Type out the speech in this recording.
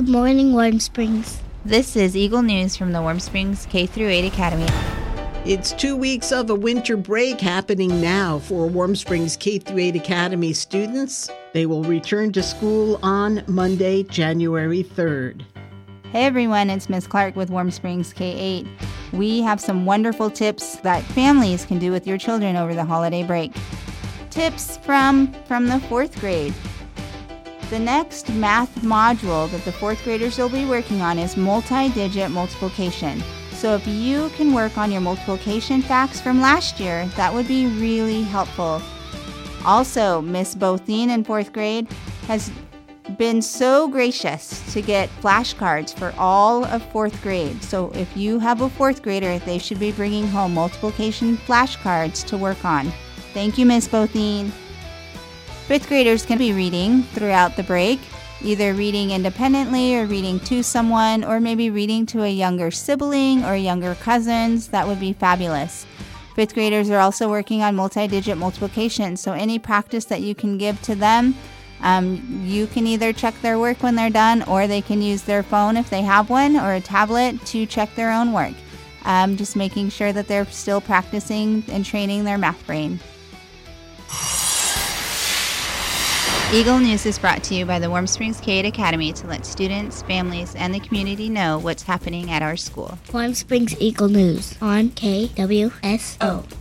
Good morning, Warm Springs. This is Eagle News from the Warm Springs K through 8 Academy. It's two weeks of a winter break happening now for Warm Springs K through 8 Academy students. They will return to school on Monday, January 3rd. Hey everyone, it's Miss Clark with Warm Springs K8. We have some wonderful tips that families can do with your children over the holiday break. Tips from from the 4th grade. The next math module that the 4th graders will be working on is multi-digit multiplication. So if you can work on your multiplication facts from last year, that would be really helpful. Also, Miss Bothine in 4th grade has been so gracious to get flashcards for all of fourth grade. So if you have a fourth grader, they should be bringing home multiplication flashcards to work on. Thank you, Miss Bothine. Fifth graders can be reading throughout the break, either reading independently or reading to someone, or maybe reading to a younger sibling or younger cousins. That would be fabulous. Fifth graders are also working on multi digit multiplication, so any practice that you can give to them um, you can either check their work when they're done, or they can use their phone if they have one, or a tablet to check their own work. Um, just making sure that they're still practicing and training their math brain. Eagle News is brought to you by the Warm Springs K8 Academy to let students, families, and the community know what's happening at our school. Warm Springs Eagle News on KWSO.